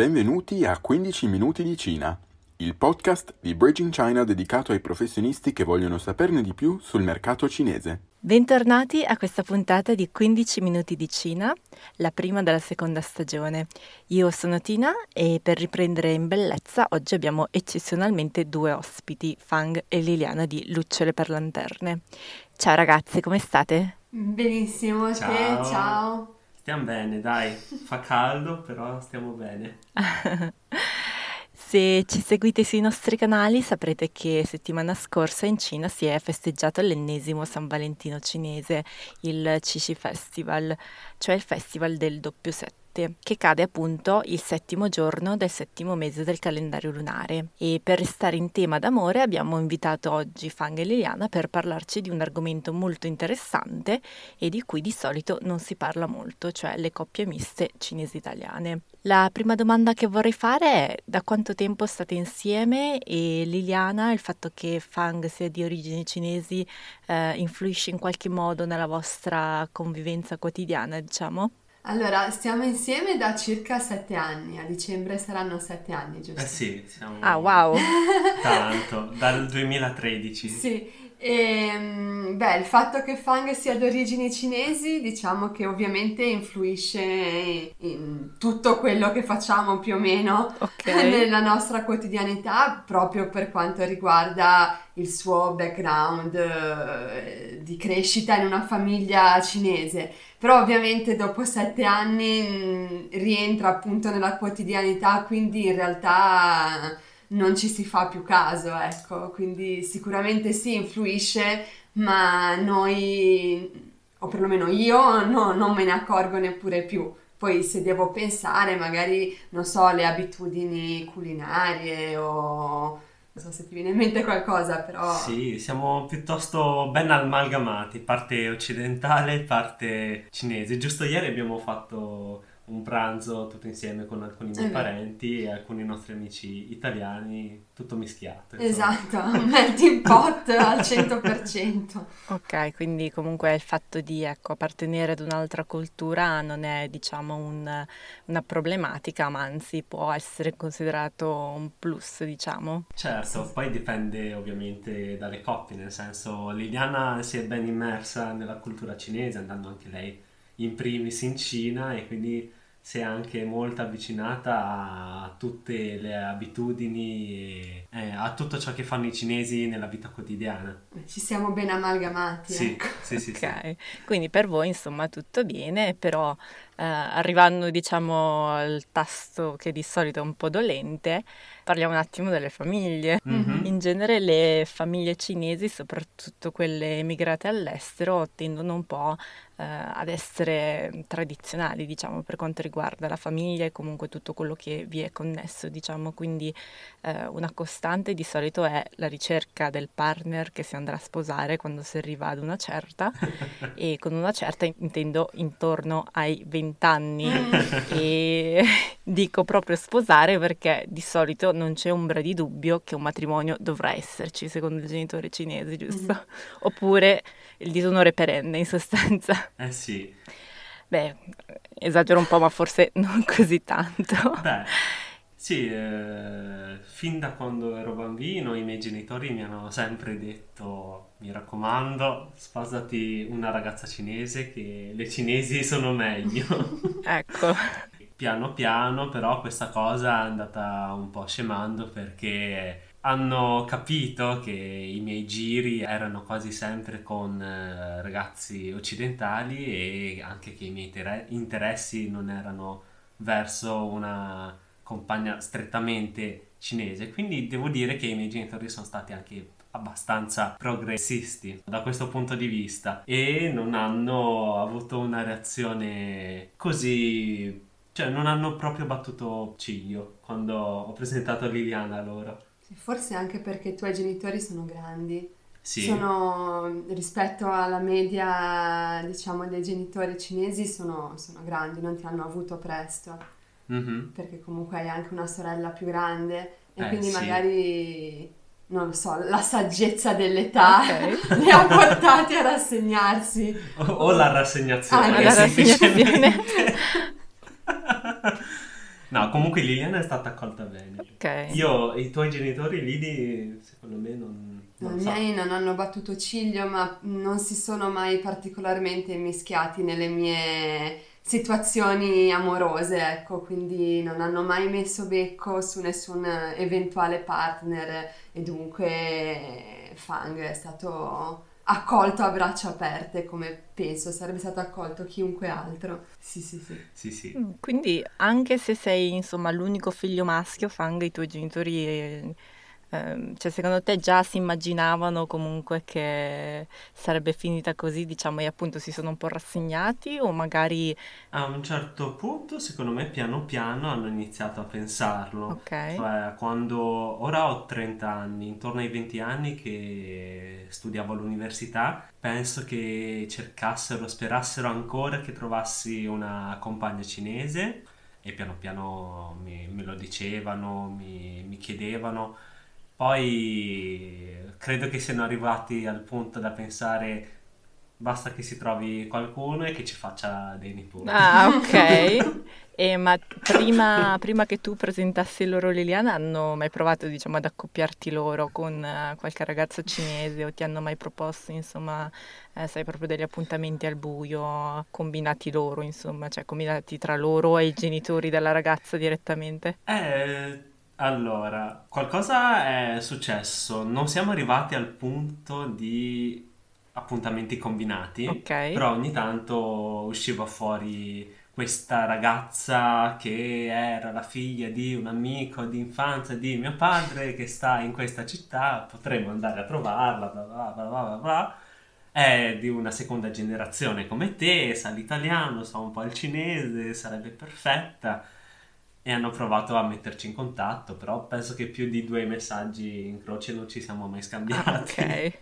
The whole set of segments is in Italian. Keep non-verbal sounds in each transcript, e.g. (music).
Benvenuti a 15 minuti di Cina, il podcast di Bridging China dedicato ai professionisti che vogliono saperne di più sul mercato cinese. Bentornati a questa puntata di 15 minuti di Cina, la prima della seconda stagione. Io sono Tina e per riprendere in bellezza oggi abbiamo eccezionalmente due ospiti, Fang e Liliana di Lucciole per Lanterne. Ciao ragazzi, come state? Benissimo, Ciao. te, ciao. Stiamo bene, dai, fa caldo, però stiamo bene. (laughs) Se ci seguite sui nostri canali saprete che settimana scorsa in Cina si è festeggiato l'ennesimo San Valentino cinese, il Qixi Festival, cioè il festival del doppio sette, che cade appunto il settimo giorno del settimo mese del calendario lunare. E per restare in tema d'amore abbiamo invitato oggi Fang e Liliana per parlarci di un argomento molto interessante e di cui di solito non si parla molto, cioè le coppie miste cinesi-italiane. La prima domanda che vorrei fare è da quanto tempo state insieme e Liliana, il fatto che Fang sia di origini cinesi eh, influisce in qualche modo nella vostra convivenza quotidiana, diciamo? Allora, stiamo insieme da circa sette anni, a dicembre saranno sette anni, giusto? Eh sì, siamo Ah, wow! (laughs) tanto, dal 2013. Sì, e, beh, il fatto che Fang sia di origini cinesi, diciamo che ovviamente influisce in tutto quello che facciamo più o meno Ok. (laughs) nella nostra quotidianità, proprio per quanto riguarda il suo background eh, di crescita in una famiglia cinese. Però ovviamente dopo sette anni mh, rientra appunto nella quotidianità, quindi in realtà non ci si fa più caso, ecco, quindi sicuramente sì, influisce, ma noi, o perlomeno io, no- non me ne accorgo neppure più. Poi se devo pensare, magari, non so, le abitudini culinarie o... Non so se ti viene in mente qualcosa, però... Sì, siamo piuttosto ben amalgamati, parte occidentale, parte cinese. Giusto ieri abbiamo fatto un pranzo tutto insieme con alcuni miei Eh parenti e alcuni nostri amici italiani, tutto mischiato. insomma. Esatto, (laughs) un melting pot al 100%. Ok, quindi comunque il fatto di ecco, appartenere ad un'altra cultura non è diciamo un- una problematica, ma anzi può essere considerato un plus, diciamo. Certo, poi dipende ovviamente dalle coppie, nel senso Liliana si è ben immersa nella cultura cinese, andando anche lei in primis in Cina e quindi si è anche molto avvicinata a tutte le abitudini e eh, a tutto ciò che fanno i cinesi nella vita quotidiana. Ci siamo ben amalgamati, Sì, ecco. sì, sì, sì. Ok, quindi per voi insomma tutto bene, però eh, arrivando diciamo al tasto che di solito è un po' dolente, parliamo un attimo delle famiglie. Mhm. In genere le famiglie cinesi, soprattutto quelle emigrate all'estero, tendono un po' eh, ad essere tradizionali, diciamo, per quanto riguarda la famiglia e comunque tutto quello che vi è connesso, diciamo. Quindi eh, una costante di solito è la ricerca del partner che si andrà a sposare quando si arriva ad una certa (laughs) e con una certa intendo intorno ai 20 anni e (laughs) dico proprio sposare perché di solito non c'è ombra di dubbio che un matrimonio dovrà esserci secondo i genitori cinesi, giusto? Mhm. Oppure il disonore perenne in sostanza. Eh sì, Beh, esagero un po', ma forse non (laughs) così tanto. beh, sì, eh, fin da quando ero bambino i miei genitori mi hanno sempre detto, mi raccomando, sposati una ragazza cinese che le cinesi sono meglio. (laughs) Ecco, Piano piano però questa cosa è andata un po' scemando perché hanno capito che i miei giri erano quasi sempre con eh, ragazzi occidentali e anche che i miei inter- interessi non erano verso una compagna strettamente cinese. Quindi devo dire che i miei genitori sono stati anche abbastanza progressisti da questo punto di vista e non hanno avuto una reazione così cioè non hanno proprio battuto ciglio quando ho presentato Liliana loro. Forse anche perché i tuoi genitori sono grandi, Sì, sono rispetto alla media, diciamo, dei genitori cinesi sono, sono grandi, non ti hanno avuto presto, Mhm. perché comunque hai anche una sorella più grande e Eh, quindi sì. magari, non lo so, la saggezza dell'età Ok. (laughs) li ha portati a rassegnarsi. O, o la rassegnazione, Ah, la semplicemente. rassegnazione. (laughs) No, comunque Liliana è stata accolta bene. Ok. Io, i tuoi genitori, Lili, secondo me non... No, non I so. miei non hanno battuto ciglio, ma non si sono mai particolarmente mischiati nelle mie situazioni amorose, ecco, quindi non hanno mai messo becco su nessun eventuale partner e dunque Fang è stato accolto a braccia aperte, come penso sarebbe stato accolto chiunque altro. Sì, sì, sì. Sì, sì. Mm, Quindi anche se sei insomma l'unico figlio maschio, Fang, i tuoi genitori, eh, ehm, cioè secondo te già si immaginavano comunque che sarebbe finita così, diciamo, e appunto si sono un po' rassegnati o magari... A un certo punto, secondo me, piano piano hanno iniziato a pensarlo. Ok, Cioè, quando ora ho 30 anni, intorno ai 20 anni che studiavo all'università, penso che cercassero, sperassero ancora che trovassi una compagna cinese e piano piano mi- me lo dicevano, mi, mi chiedevano. Poi credo che siano arrivati al punto da pensare basta che si trovi qualcuno e che ci faccia dei nipoti. ah (laughs) ok, E, ma prima, prima che tu presentassi loro Liliana hanno mai provato diciamo ad accoppiarti loro con eh, qualche ragazzo cinese o ti hanno mai proposto insomma, eh, sai proprio degli appuntamenti al buio combinati loro insomma, cioè combinati tra loro e i genitori della ragazza direttamente? Eh, allora, qualcosa è successo. Non siamo arrivati al punto di appuntamenti combinati, Ok. però ogni tanto usciva fuori questa ragazza che era la figlia di un amico di infanzia di mio padre che sta in questa città, potremmo andare a trovarla, bla bla bla bla bla bla. È di una seconda generazione come te, sa l'italiano, sa un po' il cinese, sarebbe perfetta. E hanno provato a metterci in contatto, però penso che più di due messaggi in croce non ci siamo mai Ah, scambiati. ok.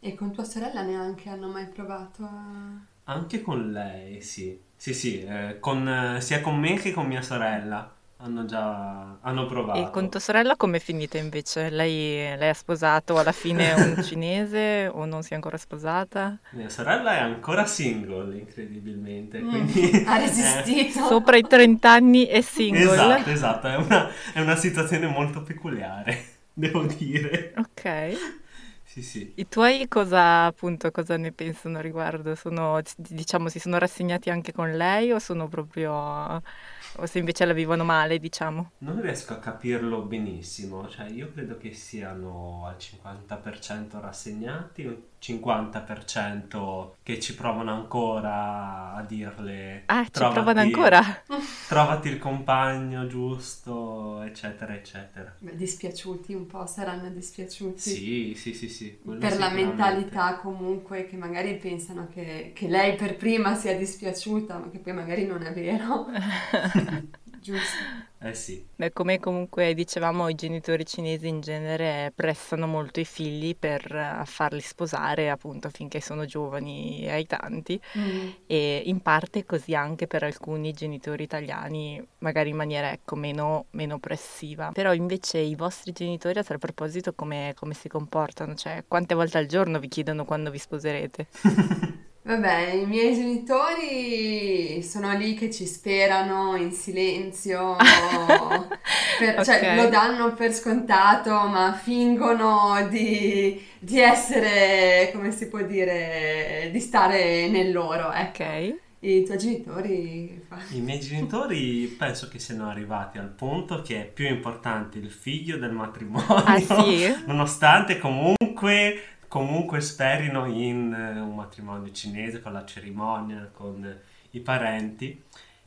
E con tua sorella neanche hanno mai provato a... Anche con lei, sì. Sì, sì, eh, con, eh, sia con me che con mia sorella hanno già hanno provato. E con tua sorella come è finita invece? Lei, lei ha sposato alla fine un (laughs) cinese o non si è ancora sposata? Mia sorella è ancora single, incredibilmente, Mm, quindi ha (laughs) resistito. Sopra i 30 anni e single? Esatto, esatto, è una, è una situazione molto peculiare, (laughs) devo dire. Ok. Sì, sì. I tuoi cosa, appunto, cosa ne pensano riguardo? Sono, diciamo, si sono rassegnati anche con lei o sono proprio... o se invece la vivono male, diciamo? Non riesco a capirlo benissimo, cioè io credo che siano al 50% rassegnati, 50% che ci provano ancora a dirle Ah, ci "Trovati- provano ancora? (laughs) Trovati il compagno giusto, eccetera, eccetera. Beh, dispiaciuti un po', saranno dispiaciuti. Sì, sì, sì, sì. per la mentalità comunque che magari pensano che, che lei per prima sia dispiaciuta, ma che poi magari non è vero. (laughs) (laughs) Giusto. Eh sì. Beh, come comunque dicevamo, i genitori cinesi in genere pressano molto i figli per eh, farli sposare, appunto, finché sono giovani e ai tanti. Mm. e in parte così anche per alcuni genitori italiani, magari in maniera ecco, meno, meno oppressiva. Però invece i vostri genitori a tal proposito come, come si comportano? Cioè quante volte al giorno vi chiedono quando vi sposerete? (laughs) Vabbè, i miei genitori sono lì che ci sperano in silenzio, (laughs) per- cioè lo danno per scontato, ma fingono di, di essere, come si può dire, di stare nel loro, ecco. Ok? I tuoi genitori? I miei genitori penso che siano arrivati al punto che è più importante il figlio del matrimonio, Ah sì? (laughs) nonostante comunque, comunque sperino in eh, un matrimonio cinese con la cerimonia, con i parenti,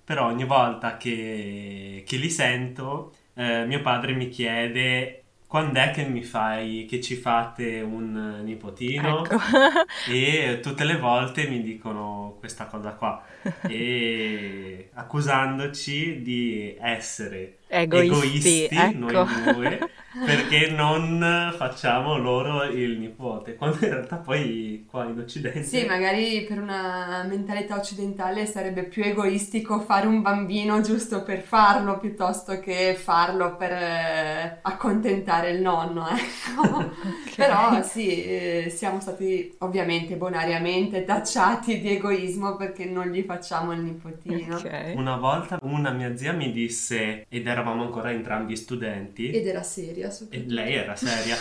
però ogni volta che, che li sento, eh, mio padre mi chiede quando è che mi fai, che ci fate un nipotino? Ecco. (laughs) E tutte le volte mi dicono questa cosa qua, (laughs) e accusandoci di essere egoisti, egoisti ecco. noi due, (laughs) perché non facciamo loro il nipote, quando in realtà poi qua in Occidente... Sì, magari per una mentalità occidentale sarebbe più egoistico fare un bambino giusto per farlo piuttosto che farlo per eh, accontentare il nonno, ecco. Ok. (laughs) Però sì, eh, siamo stati ovviamente bonariamente tacciati di egoismo perché non gli facciamo il nipotino. Ok. Una volta una mia zia mi disse, ed eravamo ancora entrambi studenti, Ed era seria e lei era (laughs) seria.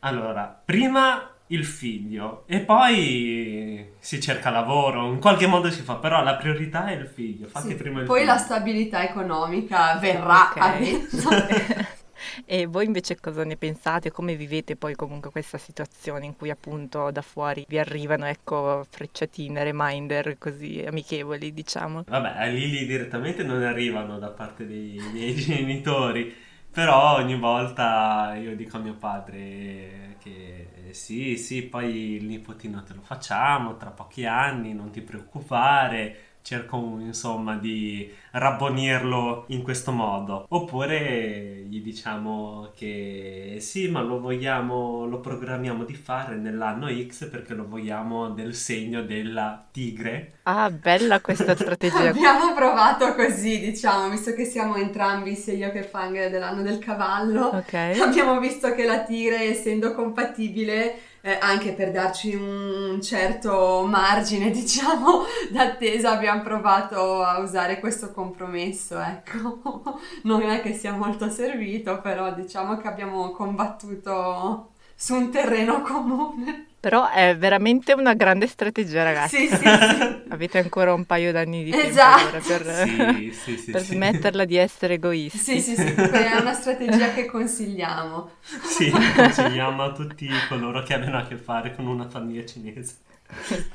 Allora, prima il figlio e poi si cerca lavoro, in qualche modo si fa, però la priorità è il figlio, fatti Sì, prima il Poi figlio. la stabilità economica verrà Ok. adesso. (laughs) E voi invece cosa ne pensate? Come vivete poi comunque questa situazione in cui appunto da fuori vi arrivano, ecco, frecciatine, reminder così amichevoli, diciamo? Vabbè, lì, lì direttamente non arrivano da parte dei (laughs) miei genitori, però ogni volta io dico a mio padre che eh, sì, sì, poi il nipotino te lo facciamo tra pochi anni, non ti preoccupare. Cerco insomma di rabbonirlo in questo modo. Oppure gli diciamo che sì, ma lo vogliamo, lo programmiamo di fare nell'anno X perché lo vogliamo del segno della tigre. Ah, bella questa strategia. (laughs) Abbiamo provato così, diciamo, visto che siamo entrambi, sia io che Fang, dell'anno del cavallo. Ok. Abbiamo visto che la tigre, essendo compatibile, eh, anche per darci un certo margine, (laughs) diciamo, d'attesa, abbiamo provato a usare questo compromesso, ecco. (laughs) Non è che sia molto servito, però diciamo che abbiamo combattuto su un terreno comune. Però è veramente una grande strategia, ragazzi. Sì, sì, sì. (laughs) Avete ancora un paio d'anni di tempo Esatto. per, Sì, sì, sì, per sì. smetterla di essere egoisti. Sì, sì, sì, è una strategia che consigliamo. Sì, consigliamo a tutti coloro che abbiano a che fare con una famiglia cinese.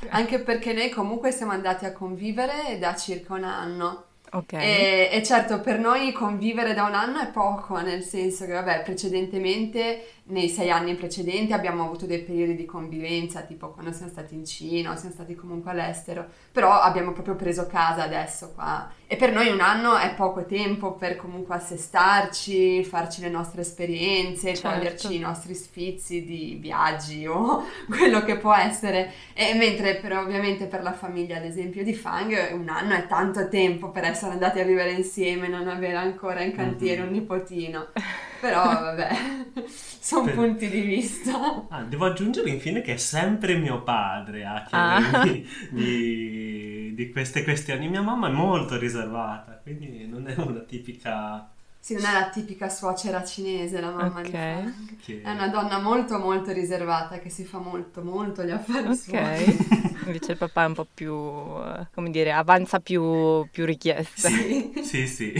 Anche perché noi comunque siamo andati a convivere da circa un anno. Ok. E, e certo, per noi convivere da un anno è poco, nel senso che, vabbè, precedentemente, nei sei anni precedenti, abbiamo avuto dei periodi di convivenza, tipo quando siamo stati in Cina o siamo stati comunque all'estero, però abbiamo proprio preso casa adesso qua. E per noi un anno è poco tempo per comunque assestarci, farci le nostre esperienze, Certo. toglierci i nostri sfizi di viaggi o (laughs) quello che può essere. E mentre però ovviamente per la famiglia, ad esempio, di Fang, un anno è tanto tempo per essere andati a vivere insieme, non avere ancora in cantiere Mhm. un nipotino. (laughs) Però vabbè, (laughs) sono Per- punti di vista. Ah, devo aggiungere infine che è sempre mio padre a Ah. chiedermi di, di queste questioni. Mia mamma è molto riservata, quindi non è una tipica Sì, non è la tipica suocera cinese, la mamma di Ok. Fang. che... È una donna molto molto riservata che si fa molto molto gli affari suoi. Invece il papà è un po' più, eh, come dire, avanza più, più richieste. Sì. (laughs) Sì, sì,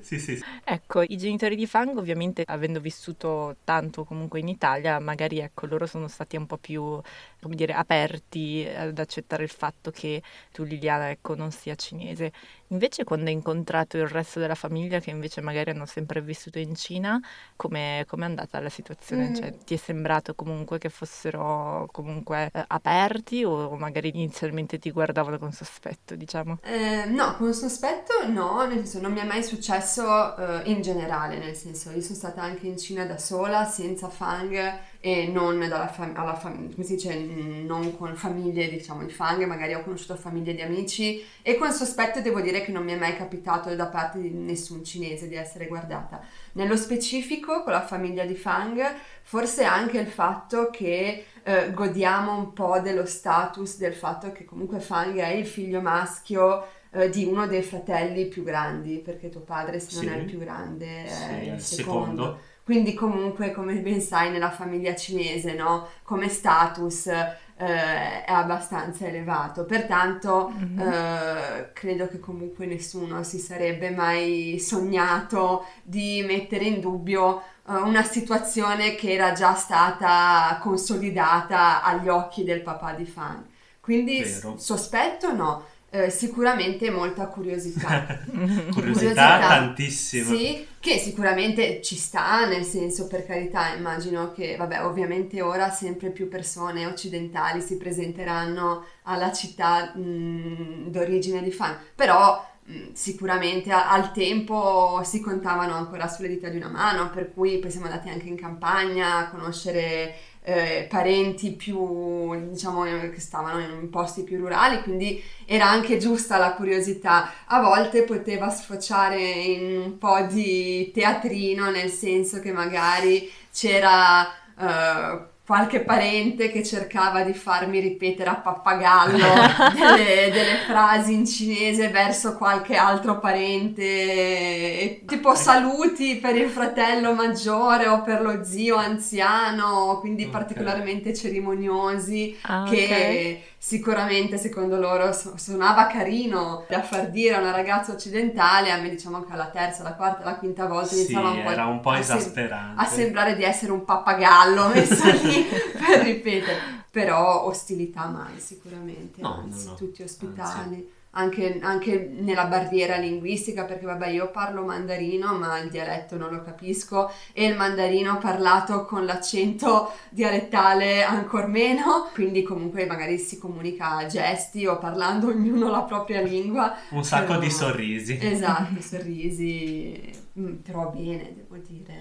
sì, sì. Ecco, i genitori di Fang ovviamente avendo vissuto tanto comunque in Italia, magari ecco, loro sono stati un po' più, come dire, aperti ad accettare il fatto che tu Liliana, ecco, non sia cinese. Invece quando hai incontrato il resto della famiglia che invece magari hanno sempre vissuto in Cina, come è andata la situazione? Mm. Cioè, ti è sembrato comunque che fossero comunque eh, aperti o magari inizialmente ti guardavano con sospetto, diciamo? Eh, no, con sospetto no, nel senso non mi è mai successo eh, in generale, nel senso io sono stata anche in Cina da sola, senza Fang e non dalla fam- fam- come si dice, mm, non con famiglie diciamo di Fang, magari ho conosciuto famiglie di amici e con sospetto devo dire che non mi è mai capitato da parte di nessun cinese di essere guardata. Nello specifico con la famiglia di Fang, forse anche il fatto che eh, godiamo un po' dello status del fatto che comunque Fang è il figlio maschio eh, di uno dei fratelli più grandi, perché tuo padre se non Sì. è il più grande è Sì, il il secondo. secondo. Quindi comunque, come ben sai, nella famiglia cinese, no? Come status eh, è abbastanza elevato. Pertanto Mhm. eh, credo che comunque nessuno si sarebbe mai sognato di mettere in dubbio eh, una situazione che era già stata consolidata agli occhi del papà di Fan. Quindi Vero. sospetto no, eh, sicuramente molta curiosità. (laughs) Curiosità Curiosità. tantissima. Sì, che sicuramente ci sta, nel senso, per carità, immagino che, vabbè, ovviamente ora sempre più persone occidentali si presenteranno alla città mh, d'origine di Fan, però mm, sicuramente al tempo si contavano ancora sulle dita di una mano, per cui poi siamo andati anche in campagna a conoscere eh, parenti più, diciamo, che stavano in posti più rurali, quindi era anche giusta la curiosità. A volte poteva sfociare in un po' di teatrino, nel senso che magari c'era... Uh, qualche parente che cercava di farmi ripetere a pappagallo (laughs) delle, delle, frasi in cinese verso qualche altro parente, tipo saluti per il fratello maggiore o per lo zio anziano, quindi okay. particolarmente cerimoniosi ah, che okay sicuramente secondo loro suonava carino da far dire a una ragazza occidentale, a me diciamo che alla terza, la quarta, la quinta volta sì, iniziava un po', era un po a, esasperante. a sembrare di essere un pappagallo (laughs) messo lì per ripetere, però ostilità mai sicuramente, no, anzi no, no. tutti ospitali. Anzi anche, anche, nella barriera linguistica, perché vabbè io parlo mandarino ma il dialetto non lo capisco e il mandarino parlato con l'accento dialettale ancor meno, quindi comunque magari si comunica a gesti o parlando ognuno la propria lingua. Un sacco però, di sorrisi. Esatto, (laughs) sorrisi, mm, però bene, devo dire,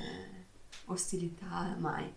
ostilità mai.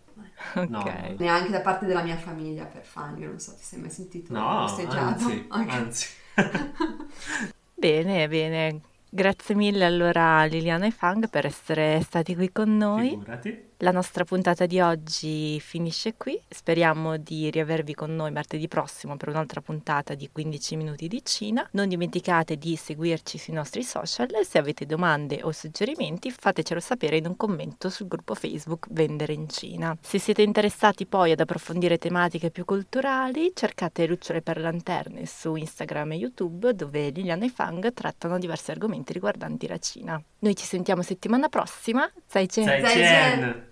Okay. No. Neanche da parte della mia famiglia per fan, io non so, ti sei mai sentito no, posteggiato? Anzi, okay. anzi. (laughs) bene, bene. Grazie mille allora Liliana e Fang per essere stati qui con noi. Figurati. La nostra puntata di oggi finisce qui, speriamo di riavervi con noi martedì prossimo per un'altra puntata di 15 minuti di Cina. Non dimenticate di seguirci sui nostri social, se avete domande o suggerimenti fatecelo sapere in un commento sul gruppo Facebook Vendere in Cina. Se siete interessati poi ad approfondire tematiche più culturali, cercate Lucciole per Lanterne su Instagram e YouTube dove Liliana e Fang trattano diversi argomenti riguardanti la Cina. Noi ci sentiamo settimana prossima, Zai Chen! Zai Chen.